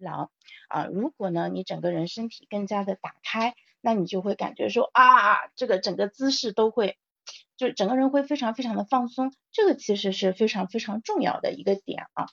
劳啊。如果呢你整个人身体更加的打开，那你就会感觉说啊，这个整个姿势都会，就整个人会非常非常的放松。这个其实是非常非常重要的一个点啊。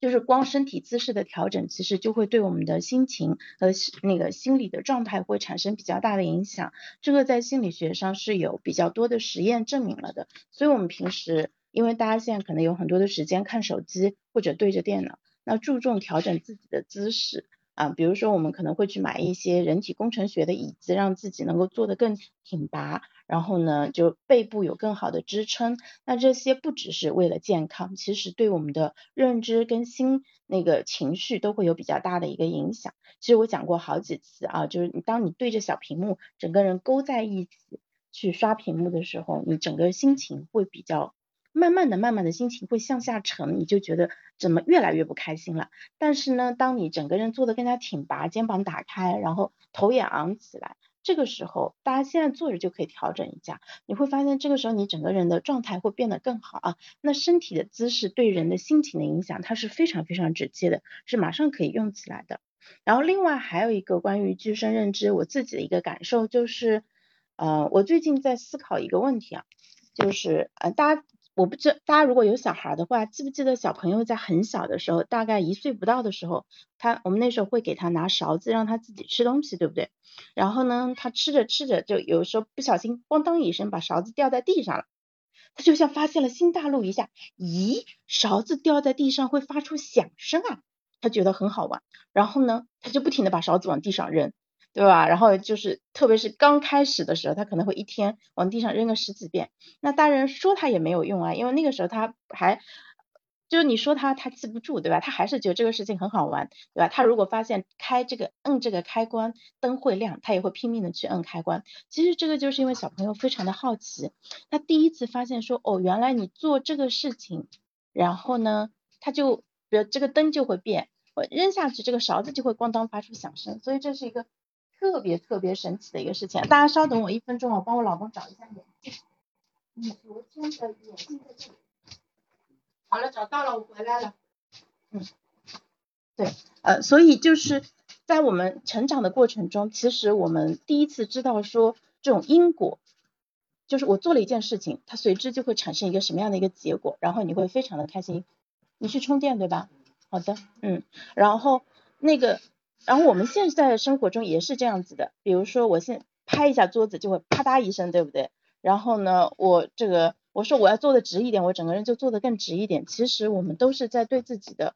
就是光身体姿势的调整，其实就会对我们的心情和那个心理的状态会产生比较大的影响。这个在心理学上是有比较多的实验证明了的。所以，我们平时因为大家现在可能有很多的时间看手机或者对着电脑，那注重调整自己的姿势。啊，比如说我们可能会去买一些人体工程学的椅子，让自己能够坐得更挺拔，然后呢，就背部有更好的支撑。那这些不只是为了健康，其实对我们的认知跟心那个情绪都会有比较大的一个影响。其实我讲过好几次啊，就是当你对着小屏幕，整个人勾在一起去刷屏幕的时候，你整个心情会比较。慢慢的、慢慢的心情会向下沉，你就觉得怎么越来越不开心了。但是呢，当你整个人坐得更加挺拔，肩膀打开，然后头也昂起来，这个时候大家现在坐着就可以调整一下，你会发现这个时候你整个人的状态会变得更好啊。那身体的姿势对人的心情的影响，它是非常非常直接的，是马上可以用起来的。然后另外还有一个关于具身认知，我自己的一个感受就是，呃，我最近在思考一个问题啊，就是呃大家。我不知大家如果有小孩的话，记不记得小朋友在很小的时候，大概一岁不到的时候，他我们那时候会给他拿勺子让他自己吃东西，对不对？然后呢，他吃着吃着就有时候不小心咣当一声把勺子掉在地上了，他就像发现了新大陆一下，咦，勺子掉在地上会发出响声啊，他觉得很好玩，然后呢，他就不停的把勺子往地上扔。对吧？然后就是，特别是刚开始的时候，他可能会一天往地上扔个十几遍。那大人说他也没有用啊，因为那个时候他还，就是你说他他记不住，对吧？他还是觉得这个事情很好玩，对吧？他如果发现开这个摁这个开关灯会亮，他也会拼命的去摁开关。其实这个就是因为小朋友非常的好奇，他第一次发现说，哦，原来你做这个事情，然后呢，他就比如这个灯就会变，我扔下去这个勺子就会咣当发出响声，所以这是一个。特别特别神奇的一个事情，大家稍等我一分钟，我帮我老公找一下眼镜。你昨天的眼镜在这里。好了，找到了，我回来了。嗯，对，呃，所以就是在我们成长的过程中，其实我们第一次知道说这种因果，就是我做了一件事情，它随之就会产生一个什么样的一个结果，然后你会非常的开心。你去充电对吧？好的，嗯，然后那个。然后我们现在的生活中也是这样子的，比如说我现拍一下桌子就会啪嗒一声，对不对？然后呢，我这个。我说我要坐的直一点，我整个人就坐得更直一点。其实我们都是在对自己的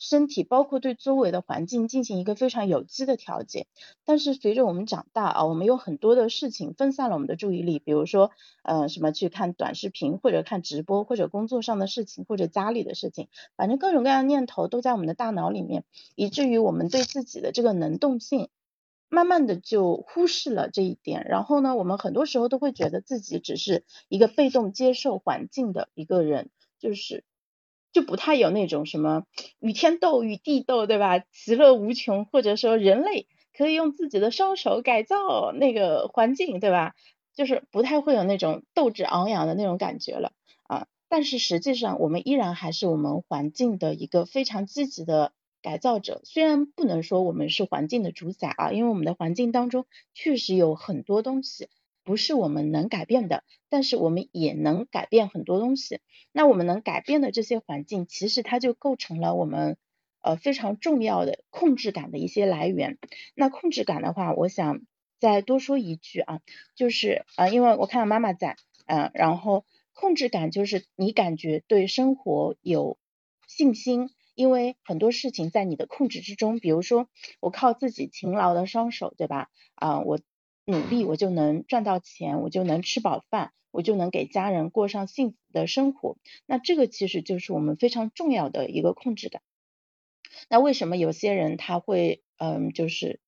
身体，包括对周围的环境进行一个非常有机的调节。但是随着我们长大啊，我们有很多的事情分散了我们的注意力，比如说，呃，什么去看短视频，或者看直播，或者工作上的事情，或者家里的事情，反正各种各样的念头都在我们的大脑里面，以至于我们对自己的这个能动性。慢慢的就忽视了这一点，然后呢，我们很多时候都会觉得自己只是一个被动接受环境的一个人，就是就不太有那种什么与天斗与地斗，对吧？其乐无穷，或者说人类可以用自己的双手改造那个环境，对吧？就是不太会有那种斗志昂扬的那种感觉了啊。但是实际上，我们依然还是我们环境的一个非常积极的。改造者虽然不能说我们是环境的主宰啊，因为我们的环境当中确实有很多东西不是我们能改变的，但是我们也能改变很多东西。那我们能改变的这些环境，其实它就构成了我们呃非常重要的控制感的一些来源。那控制感的话，我想再多说一句啊，就是呃，因为我看到妈妈在，嗯，然后控制感就是你感觉对生活有信心。因为很多事情在你的控制之中，比如说我靠自己勤劳的双手，对吧？啊，我努力我就能赚到钱，我就能吃饱饭，我就能给家人过上幸福的生活。那这个其实就是我们非常重要的一个控制感。那为什么有些人他会嗯，就是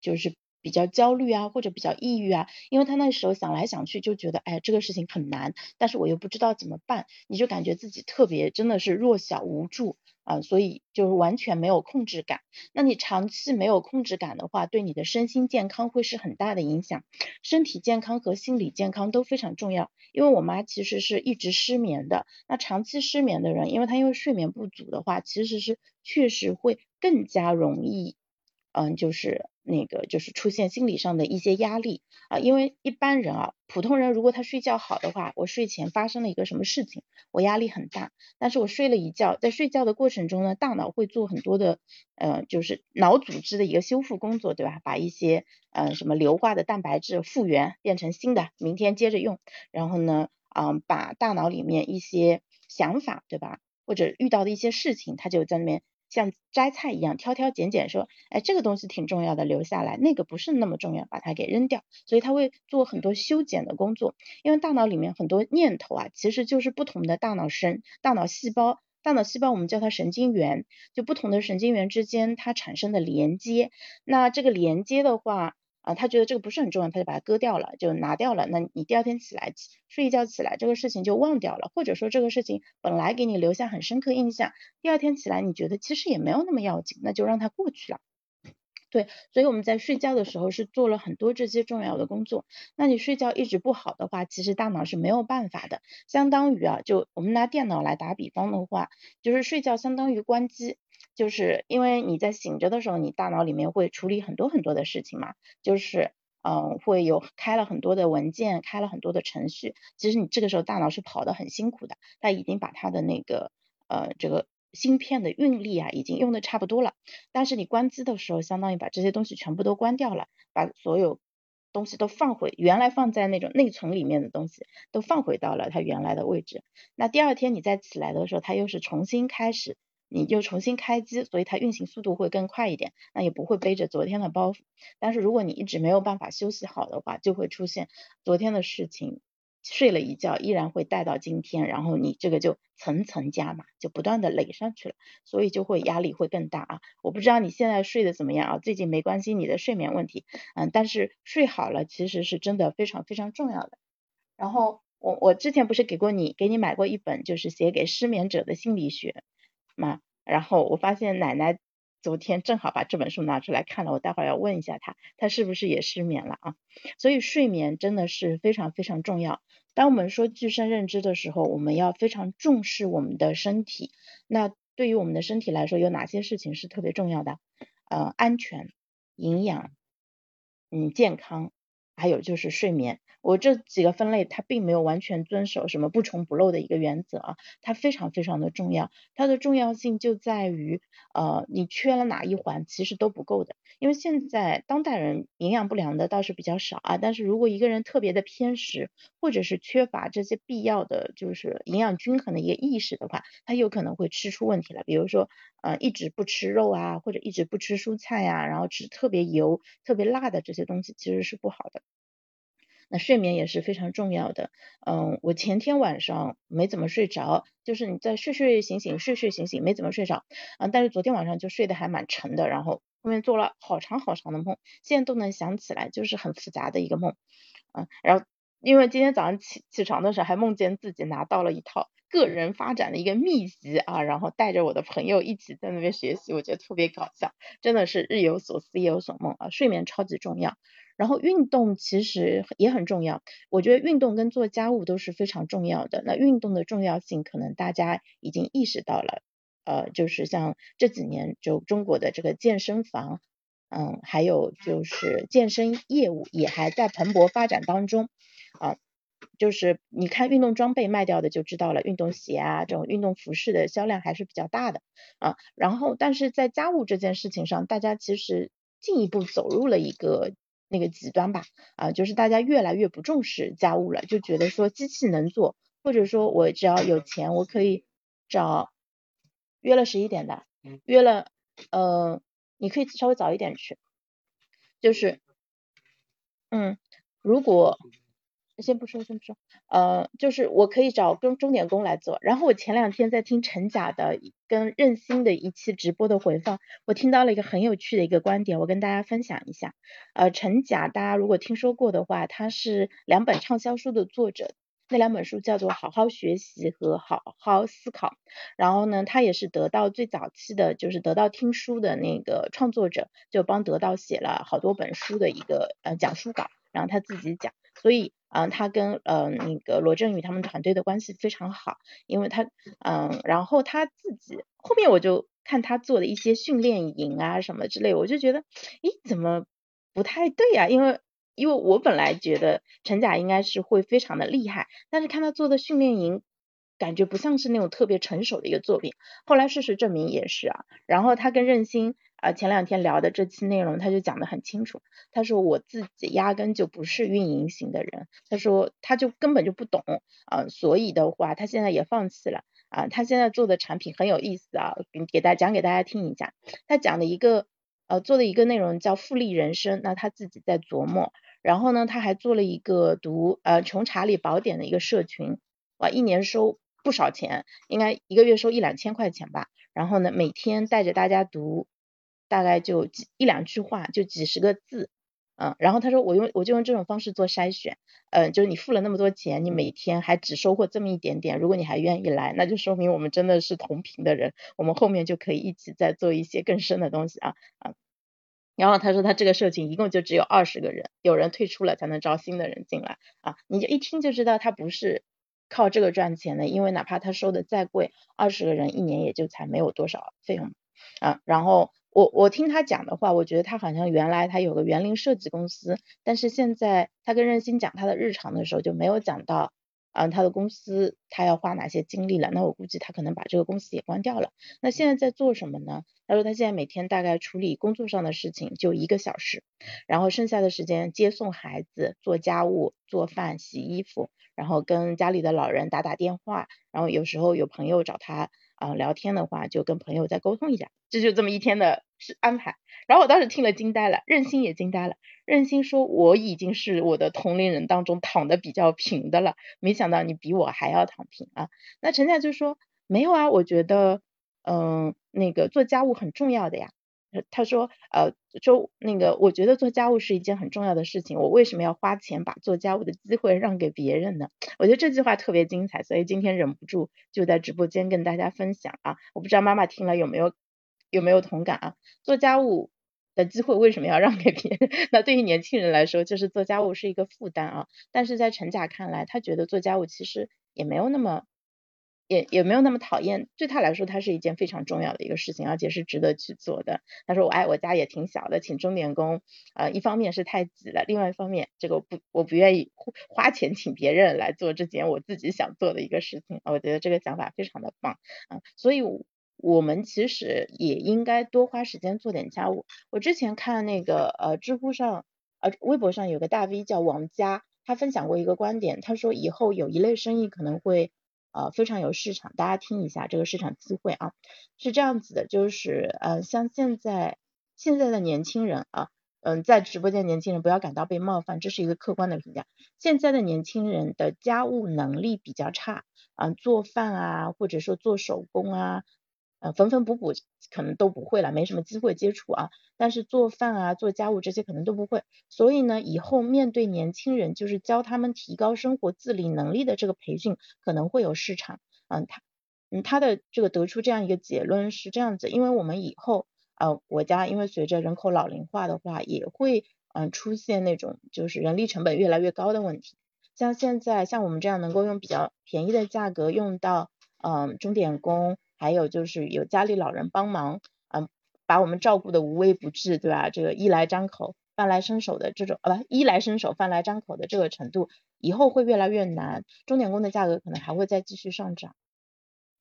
就是比较焦虑啊，或者比较抑郁啊，因为他那时候想来想去就觉得，哎，这个事情很难，但是我又不知道怎么办，你就感觉自己特别真的是弱小无助啊，所以就是完全没有控制感。那你长期没有控制感的话，对你的身心健康会是很大的影响。身体健康和心理健康都非常重要。因为我妈其实是一直失眠的，那长期失眠的人，因为她因为睡眠不足的话，其实是确实会更加容易。嗯，就是那个，就是出现心理上的一些压力啊，因为一般人啊，普通人如果他睡觉好的话，我睡前发生了一个什么事情，我压力很大，但是我睡了一觉，在睡觉的过程中呢，大脑会做很多的，呃，就是脑组织的一个修复工作，对吧？把一些呃什么硫化的蛋白质复原变成新的，明天接着用，然后呢，嗯，把大脑里面一些想法，对吧？或者遇到的一些事情，它就在那边。像摘菜一样挑挑拣拣，说，哎，这个东西挺重要的，留下来，那个不是那么重要，把它给扔掉。所以他会做很多修剪的工作，因为大脑里面很多念头啊，其实就是不同的大脑神、大脑细胞、大脑细胞，我们叫它神经元，就不同的神经元之间它产生的连接。那这个连接的话，啊，他觉得这个不是很重要，他就把它割掉了，就拿掉了。那你第二天起来睡一觉起来，这个事情就忘掉了，或者说这个事情本来给你留下很深刻印象，第二天起来你觉得其实也没有那么要紧，那就让它过去了。对，所以我们在睡觉的时候是做了很多这些重要的工作。那你睡觉一直不好的话，其实大脑是没有办法的。相当于啊，就我们拿电脑来打比方的话，就是睡觉相当于关机。就是因为你在醒着的时候，你大脑里面会处理很多很多的事情嘛，就是嗯会有开了很多的文件，开了很多的程序，其实你这个时候大脑是跑得很辛苦的，它已经把它的那个呃这个芯片的运力啊已经用的差不多了，但是你关机的时候，相当于把这些东西全部都关掉了，把所有东西都放回原来放在那种内存里面的东西都放回到了它原来的位置，那第二天你再起来的时候，它又是重新开始。你就重新开机，所以它运行速度会更快一点，那也不会背着昨天的包袱。但是如果你一直没有办法休息好的话，就会出现昨天的事情，睡了一觉依然会带到今天，然后你这个就层层加码，就不断的累上去了，所以就会压力会更大啊。我不知道你现在睡得怎么样啊？最近没关心你的睡眠问题，嗯，但是睡好了其实是真的非常非常重要的。然后我我之前不是给过你，给你买过一本就是写给失眠者的心理学。嘛，然后我发现奶奶昨天正好把这本书拿出来看了，我待会儿要问一下他，他是不是也失眠了啊？所以睡眠真的是非常非常重要。当我们说具身认知的时候，我们要非常重视我们的身体。那对于我们的身体来说，有哪些事情是特别重要的？呃，安全、营养、嗯，健康，还有就是睡眠。我这几个分类，它并没有完全遵守什么不重不漏的一个原则啊，它非常非常的重要，它的重要性就在于，呃，你缺了哪一环，其实都不够的。因为现在当代人营养不良的倒是比较少啊，但是如果一个人特别的偏食，或者是缺乏这些必要的就是营养均衡的一个意识的话，他有可能会吃出问题来，比如说，呃，一直不吃肉啊，或者一直不吃蔬菜呀，然后吃特别油、特别辣的这些东西，其实是不好的。那睡眠也是非常重要的，嗯，我前天晚上没怎么睡着，就是你在睡睡醒醒睡睡醒醒没怎么睡着，啊，但是昨天晚上就睡得还蛮沉的，然后后面做了好长好长的梦，现在都能想起来，就是很复杂的一个梦，嗯，然后因为今天早上起起床的时候还梦见自己拿到了一套个人发展的一个秘籍啊，然后带着我的朋友一起在那边学习，我觉得特别搞笑，真的是日有所思夜有所梦啊，睡眠超级重要。然后运动其实也很重要，我觉得运动跟做家务都是非常重要的。那运动的重要性，可能大家已经意识到了，呃，就是像这几年就中国的这个健身房，嗯，还有就是健身业务也还在蓬勃发展当中，啊，就是你看运动装备卖掉的就知道了，运动鞋啊这种运动服饰的销量还是比较大的，啊，然后但是在家务这件事情上，大家其实进一步走入了一个。那个极端吧，啊，就是大家越来越不重视家务了，就觉得说机器能做，或者说我只要有钱，我可以找约了十一点的，约了，呃，你可以稍微早一点去，就是，嗯，如果先不说，先不说，呃，就是我可以找跟钟点工来做。然后我前两天在听陈甲的跟任心的一期直播的回放，我听到了一个很有趣的一个观点，我跟大家分享一下。呃，陈甲大家如果听说过的话，他是两本畅销书的作者，那两本书叫做《好好学习》和《好好思考》。然后呢，他也是得到最早期的就是得到听书的那个创作者，就帮得到写了好多本书的一个呃讲书稿，然后他自己讲，所以。嗯，他跟呃那个罗振宇他们团队的关系非常好，因为他嗯，然后他自己后面我就看他做的一些训练营啊什么之类，我就觉得，咦，怎么不太对呀？因为因为我本来觉得陈甲应该是会非常的厉害，但是看他做的训练营。感觉不像是那种特别成熟的一个作品，后来事实证明也是啊。然后他跟任心啊前两天聊的这期内容，他就讲得很清楚。他说我自己压根就不是运营型的人，他说他就根本就不懂啊，所以的话他现在也放弃了啊。他现在做的产品很有意思啊，给给大家讲给大家听一下。他讲的一个呃做的一个内容叫复利人生，那他自己在琢磨。然后呢，他还做了一个读呃穷查理宝典的一个社群，哇，一年收。不少钱，应该一个月收一两千块钱吧。然后呢，每天带着大家读，大概就几一两句话，就几十个字，嗯。然后他说，我用我就用这种方式做筛选，嗯，就是你付了那么多钱，你每天还只收获这么一点点，如果你还愿意来，那就说明我们真的是同频的人，我们后面就可以一起再做一些更深的东西啊啊。然后他说，他这个社群一共就只有二十个人，有人退出了才能招新的人进来啊。你就一听就知道他不是。靠这个赚钱的，因为哪怕他收的再贵，二十个人一年也就才没有多少费用啊。然后我我听他讲的话，我觉得他好像原来他有个园林设计公司，但是现在他跟任鑫讲他的日常的时候就没有讲到。嗯，他的公司他要花哪些精力了？那我估计他可能把这个公司也关掉了。那现在在做什么呢？他说他现在每天大概处理工作上的事情就一个小时，然后剩下的时间接送孩子、做家务、做饭、洗衣服，然后跟家里的老人打打电话，然后有时候有朋友找他。啊，聊天的话就跟朋友再沟通一下，这就这么一天的是安排。然后我当时听了惊呆了，任心也惊呆了。任心说我已经是我的同龄人当中躺的比较平的了，没想到你比我还要躺平啊。那陈佳就说没有啊，我觉得嗯那个做家务很重要的呀。他说，呃，就那个，我觉得做家务是一件很重要的事情。我为什么要花钱把做家务的机会让给别人呢？我觉得这句话特别精彩，所以今天忍不住就在直播间跟大家分享啊。我不知道妈妈听了有没有有没有同感啊？做家务的机会为什么要让给别人？那对于年轻人来说，就是做家务是一个负担啊。但是在陈甲看来，他觉得做家务其实也没有那么。也也没有那么讨厌，对他来说，它是一件非常重要的一个事情，而且是值得去做的。他说：“我爱我家也挺小的，请钟点工，呃，一方面是太挤了，另外一方面，这个不，我不愿意花钱请别人来做这件我自己想做的一个事情。我觉得这个想法非常的棒啊，所以我们其实也应该多花时间做点家务。我之前看那个呃知乎上呃微博上有个大 V 叫王佳，他分享过一个观点，他说以后有一类生意可能会。呃，非常有市场，大家听一下这个市场机会啊，是这样子的，就是呃，像现在现在的年轻人啊，嗯，在直播间年轻人不要感到被冒犯，这是一个客观的评价。现在的年轻人的家务能力比较差，啊，做饭啊，或者说做手工啊。呃，缝缝补补可能都不会了，没什么机会接触啊。但是做饭啊、做家务这些可能都不会，所以呢，以后面对年轻人，就是教他们提高生活自理能力的这个培训，可能会有市场。嗯，他嗯他的这个得出这样一个结论是这样子，因为我们以后呃国家因为随着人口老龄化的话，也会嗯出现那种就是人力成本越来越高的问题。像现在像我们这样能够用比较便宜的价格用到嗯钟点工。还有就是有家里老人帮忙，嗯，把我们照顾的无微不至，对吧？这个衣来张口、饭来伸手的这种，啊不，衣来伸手、饭来张口的这个程度，以后会越来越难。钟点工的价格可能还会再继续上涨，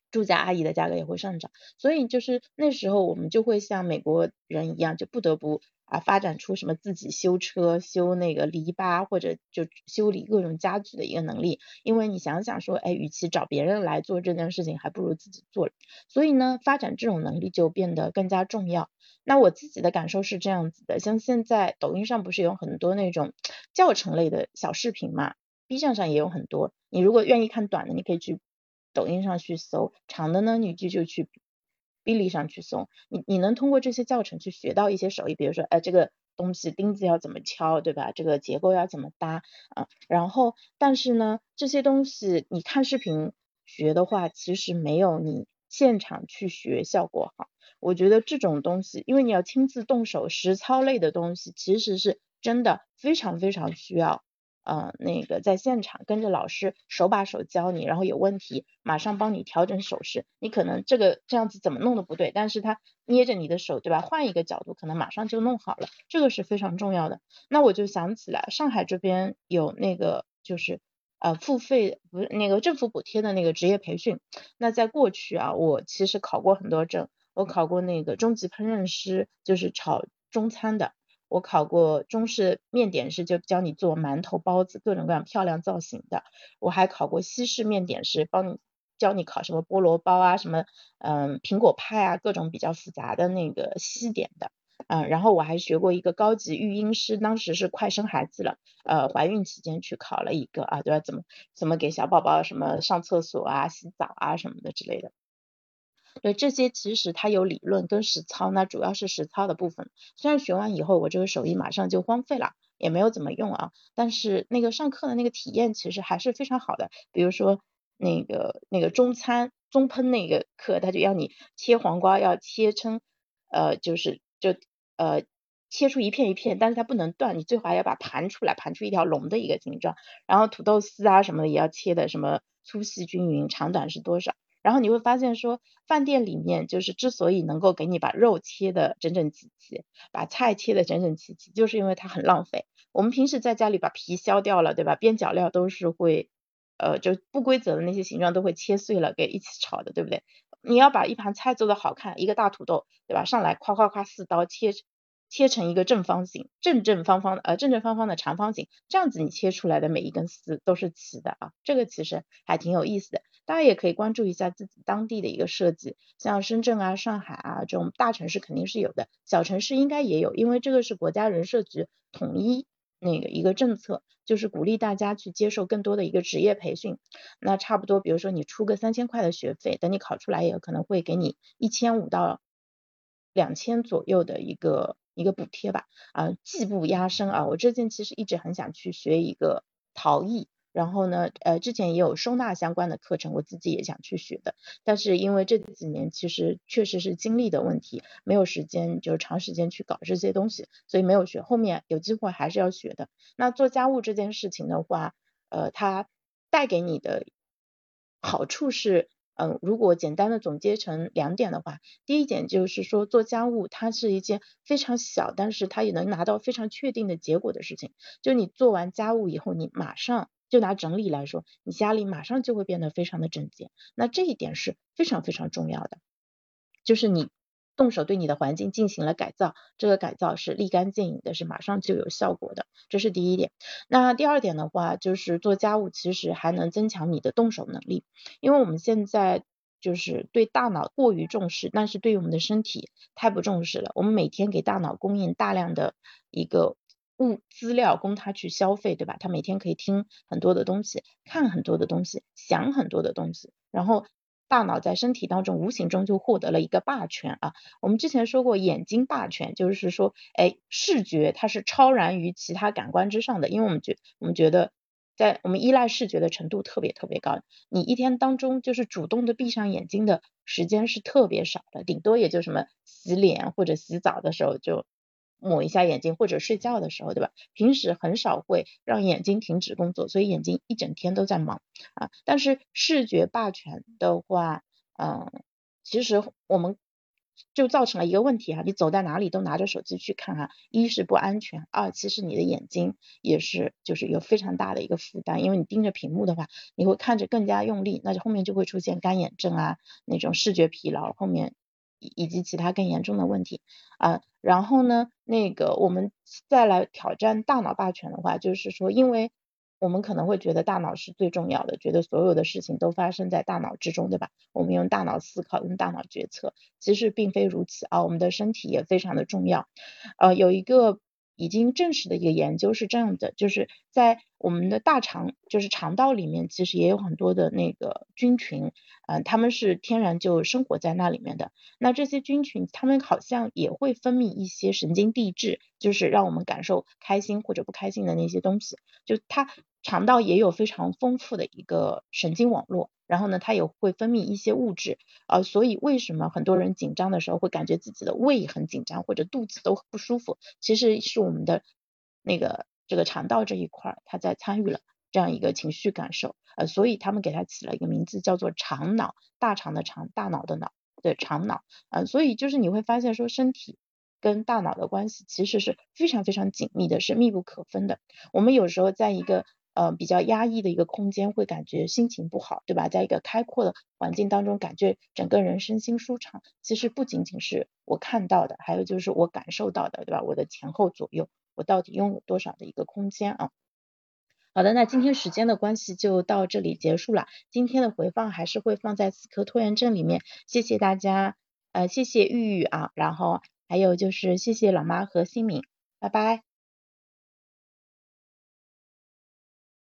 住家阿姨的价格也会上涨，所以就是那时候我们就会像美国人一样，就不得不。啊，发展出什么自己修车、修那个篱笆，或者就修理各种家具的一个能力。因为你想想说，哎，与其找别人来做这件事情，还不如自己做。所以呢，发展这种能力就变得更加重要。那我自己的感受是这样子的，像现在抖音上不是有很多那种 教程类的小视频嘛？B 站上也有很多。你如果愿意看短的，你可以去抖音上去搜；长的呢，你就就去哔哩上去搜。你你能通过这些教程去学到一些手艺，比如说，哎，这个东西钉子要怎么敲，对吧？这个结构要怎么搭啊？然后，但是呢，这些东西你看视频学的话，其实没有你现场去学效果好。我觉得这种东西，因为你要亲自动手，实操类的东西，其实是真的非常非常需要。呃，那个在现场跟着老师手把手教你，然后有问题马上帮你调整手势。你可能这个这样子怎么弄都不对，但是他捏着你的手，对吧？换一个角度，可能马上就弄好了。这个是非常重要的。那我就想起来，上海这边有那个就是呃付费不是那个政府补贴的那个职业培训。那在过去啊，我其实考过很多证，我考过那个中级烹饪师，就是炒中餐的。我考过中式面点师，就教你做馒头、包子，各种各样漂亮造型的。我还考过西式面点师，帮你教你烤什么菠萝包啊，什么嗯苹果派啊，各种比较复杂的那个西点的。嗯，然后我还学过一个高级育婴师，当时是快生孩子了，呃，怀孕期间去考了一个啊，对吧？怎么怎么给小宝宝什么上厕所啊、洗澡啊什么的之类的。对这些其实它有理论跟实操，那主要是实操的部分。虽然学完以后我这个手艺马上就荒废了，也没有怎么用啊，但是那个上课的那个体验其实还是非常好的。比如说那个那个中餐中烹那个课，他就要你切黄瓜，要切成呃就是就呃切出一片一片，但是它不能断，你最好还要把盘出来，盘出一条龙的一个形状。然后土豆丝啊什么的也要切的什么粗细均匀，长短是多少。然后你会发现说，饭店里面就是之所以能够给你把肉切的整整齐齐，把菜切的整整齐齐，就是因为它很浪费。我们平时在家里把皮削掉了，对吧？边角料都是会，呃，就不规则的那些形状都会切碎了给一起炒的，对不对？你要把一盘菜做的好看，一个大土豆，对吧？上来夸夸夸四刀切。切成一个正方形，正正方方的，呃，正正方方的长方形，这样子你切出来的每一根丝都是齐的啊，这个其实还挺有意思的。大家也可以关注一下自己当地的一个设计，像深圳啊、上海啊这种大城市肯定是有的，小城市应该也有，因为这个是国家人社局统一那个一个政策，就是鼓励大家去接受更多的一个职业培训。那差不多，比如说你出个三千块的学费，等你考出来也可能会给你一千五到两千左右的一个。一个补贴吧，啊，技不压身啊，我最近其实一直很想去学一个陶艺，然后呢，呃，之前也有收纳相关的课程，我自己也想去学的，但是因为这几年其实确实是精力的问题，没有时间就是长时间去搞这些东西，所以没有学，后面有机会还是要学的。那做家务这件事情的话，呃，它带给你的好处是。嗯，如果简单的总结成两点的话，第一点就是说做家务它是一件非常小，但是它也能拿到非常确定的结果的事情。就你做完家务以后，你马上就拿整理来说，你家里马上就会变得非常的整洁。那这一点是非常非常重要的，就是你。动手对你的环境进行了改造，这个改造是立竿见影的，是马上就有效果的，这是第一点。那第二点的话，就是做家务其实还能增强你的动手能力，因为我们现在就是对大脑过于重视，但是对于我们的身体太不重视了。我们每天给大脑供应大量的一个物资料供他去消费，对吧？他每天可以听很多的东西，看很多的东西，想很多的东西，然后。大脑在身体当中无形中就获得了一个霸权啊！我们之前说过眼睛霸权，就是说，哎，视觉它是超然于其他感官之上的，因为我们觉我们觉得，在我们依赖视觉的程度特别特别高，你一天当中就是主动的闭上眼睛的时间是特别少的，顶多也就什么洗脸或者洗澡的时候就。抹一下眼睛或者睡觉的时候，对吧？平时很少会让眼睛停止工作，所以眼睛一整天都在忙啊。但是视觉霸权的话，嗯，其实我们就造成了一个问题哈，你走在哪里都拿着手机去看哈，一是不安全，二其实你的眼睛也是就是有非常大的一个负担，因为你盯着屏幕的话，你会看着更加用力，那就后面就会出现干眼症啊，那种视觉疲劳，后面。以及其他更严重的问题啊，然后呢，那个我们再来挑战大脑霸权的话，就是说，因为我们可能会觉得大脑是最重要的，觉得所有的事情都发生在大脑之中，对吧？我们用大脑思考，用大脑决策，其实并非如此啊。我们的身体也非常的重要。呃，有一个已经证实的一个研究是这样的，就是在我们的大肠，就是肠道里面，其实也有很多的那个菌群，嗯，它们是天然就生活在那里面的。那这些菌群，它们好像也会分泌一些神经递质，就是让我们感受开心或者不开心的那些东西。就它肠道也有非常丰富的一个神经网络，然后呢，它也会分泌一些物质，呃，所以为什么很多人紧张的时候会感觉自己的胃很紧张或者肚子都不舒服？其实是我们的那个。这个肠道这一块，它在参与了这样一个情绪感受，呃，所以他们给它起了一个名字，叫做肠脑，大肠的肠，大脑的脑，对，肠脑，呃，所以就是你会发现说，身体跟大脑的关系其实是非常非常紧密的，是密不可分的。我们有时候在一个呃比较压抑的一个空间，会感觉心情不好，对吧？在一个开阔的环境当中，感觉整个人身心舒畅，其实不仅仅是我看到的，还有就是我感受到的，对吧？我的前后左右。我到底拥有多少的一个空间啊？好的，那今天时间的关系就到这里结束了。今天的回放还是会放在死磕拖延症里面。谢谢大家，呃，谢谢玉玉啊，然后还有就是谢谢老妈和新敏，拜拜。